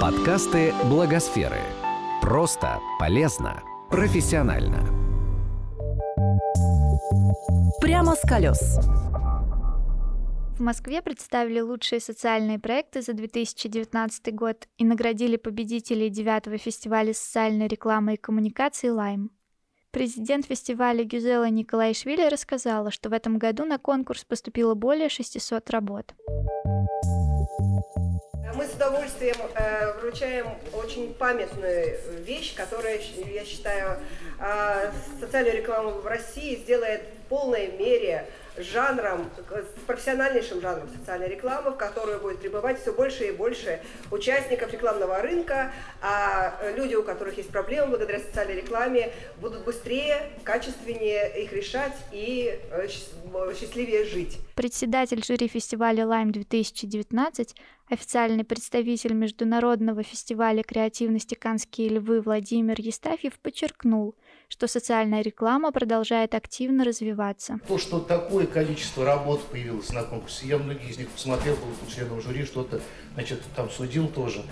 Подкасты Благосферы. Просто, полезно, профессионально. Прямо с колес. В Москве представили лучшие социальные проекты за 2019 год и наградили победителей девятого фестиваля социальной рекламы и коммуникации «Лайм». Президент фестиваля Гюзела Николаишвили рассказала, что в этом году на конкурс поступило более 600 работ. Мы с удовольствием э, вручаем очень памятную вещь, которая, я считаю, э, социальную рекламу в России сделает в полной мере жанром, с профессиональнейшим жанром социальной рекламы, в которую будет прибывать все больше и больше участников рекламного рынка, а люди, у которых есть проблемы благодаря социальной рекламе, будут быстрее, качественнее их решать и э, счастливее жить. Председатель жюри фестиваля «Лайм 2019», официальный представитель Международного фестиваля креативности «Канские львы» Владимир Естафьев подчеркнул, что социальная реклама продолжает активно развиваться. То, что такое количество работ появилось на конкурсе, я многие из них посмотрел, был членом жюри, что-то, значит, там судил тоже.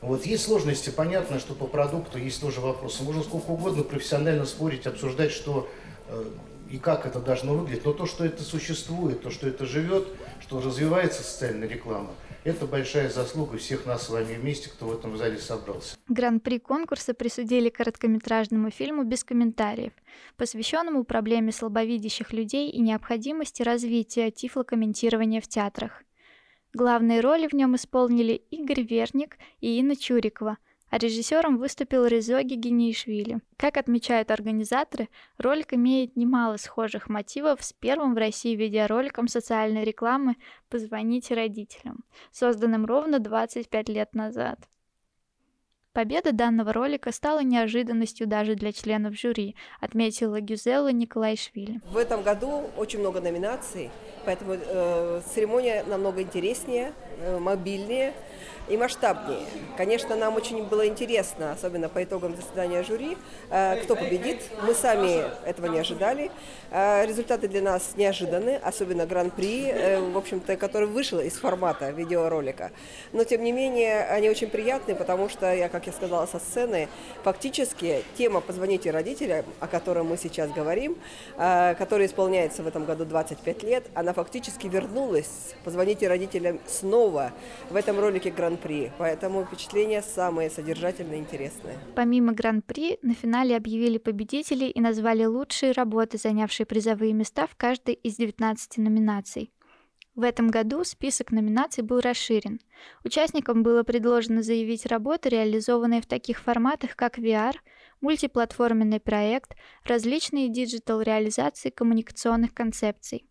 Вот есть сложности, понятно, что по продукту есть тоже вопросы. Можно сколько угодно профессионально спорить, обсуждать, что э, и как это должно выглядеть. Но то, что это существует, то, что это живет, что развивается социальная реклама, это большая заслуга всех нас с вами вместе, кто в этом зале собрался. Гран-при конкурса присудили короткометражному фильму «Без комментариев», посвященному проблеме слабовидящих людей и необходимости развития тифлокомментирования в театрах. Главные роли в нем исполнили Игорь Верник и Инна Чурикова – а режиссером выступил Резоги Генишвили. Как отмечают организаторы, ролик имеет немало схожих мотивов с первым в России видеороликом социальной рекламы «Позвоните родителям», созданным ровно 25 лет назад. Победа данного ролика стала неожиданностью даже для членов жюри, отметила Гюзела Николаишвили. В этом году очень много номинаций, поэтому э, церемония намного интереснее, э, мобильнее и масштабнее. Конечно, нам очень было интересно, особенно по итогам заседания жюри, э, кто победит. Мы сами этого не ожидали. Э, результаты для нас неожиданны, особенно гран-при, э, в общем-то, который вышел из формата видеоролика. Но, тем не менее, они очень приятные, потому что, я, как я сказала со сцены, фактически тема «Позвоните родителям», о которой мы сейчас говорим, которая исполняется в этом году 25 лет, она фактически вернулась «Позвоните родителям» снова в этом ролике гран Гран-при, поэтому впечатления самые содержательные и интересные. Помимо Гран-при, на финале объявили победителей и назвали лучшие работы, занявшие призовые места в каждой из 19 номинаций. В этом году список номинаций был расширен. Участникам было предложено заявить работы, реализованные в таких форматах, как VR, мультиплатформенный проект, различные диджитал-реализации коммуникационных концепций.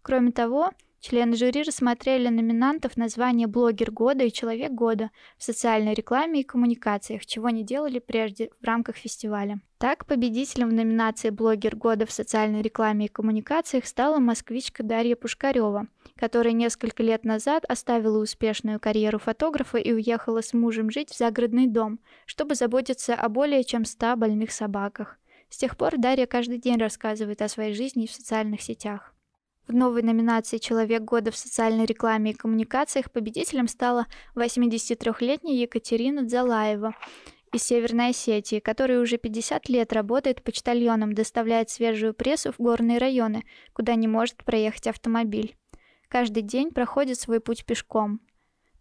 Кроме того, Члены жюри рассмотрели номинантов на звание «Блогер года» и «Человек года» в социальной рекламе и коммуникациях, чего не делали прежде в рамках фестиваля. Так, победителем в номинации «Блогер года» в социальной рекламе и коммуникациях стала москвичка Дарья Пушкарева, которая несколько лет назад оставила успешную карьеру фотографа и уехала с мужем жить в загородный дом, чтобы заботиться о более чем 100 больных собаках. С тех пор Дарья каждый день рассказывает о своей жизни в социальных сетях. В новой номинации «Человек года в социальной рекламе и коммуникациях» победителем стала 83-летняя Екатерина Дзалаева из Северной Осетии, которая уже 50 лет работает почтальоном, доставляет свежую прессу в горные районы, куда не может проехать автомобиль. Каждый день проходит свой путь пешком.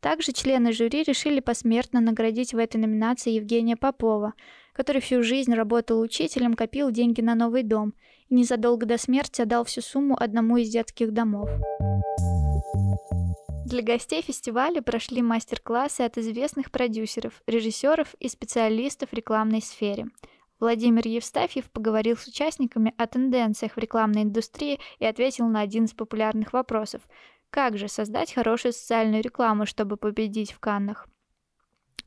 Также члены жюри решили посмертно наградить в этой номинации Евгения Попова, который всю жизнь работал учителем, копил деньги на новый дом и незадолго до смерти отдал всю сумму одному из детских домов. Для гостей фестиваля прошли мастер-классы от известных продюсеров, режиссеров и специалистов в рекламной сфере. Владимир Евстафьев поговорил с участниками о тенденциях в рекламной индустрии и ответил на один из популярных вопросов. Как же создать хорошую социальную рекламу, чтобы победить в Каннах?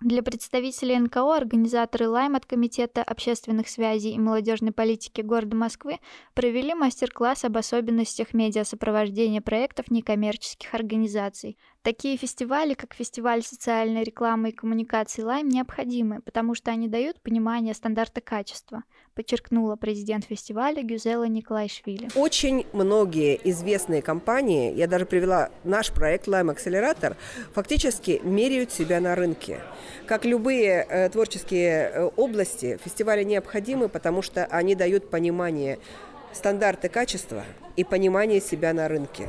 Для представителей НКО организаторы Лайм от Комитета общественных связей и молодежной политики города Москвы провели мастер-класс об особенностях медиасопровождения проектов некоммерческих организаций. Такие фестивали, как фестиваль социальной рекламы и коммуникации Лайм, необходимы, потому что они дают понимание стандарта качества, подчеркнула президент фестиваля Гюзела Николайшвили. Очень многие известные компании, я даже привела наш проект Lime Accelerator, фактически меряют себя на рынке. Как любые э, творческие э, области, фестивали необходимы, потому что они дают понимание стандарты качества и понимание себя на рынке.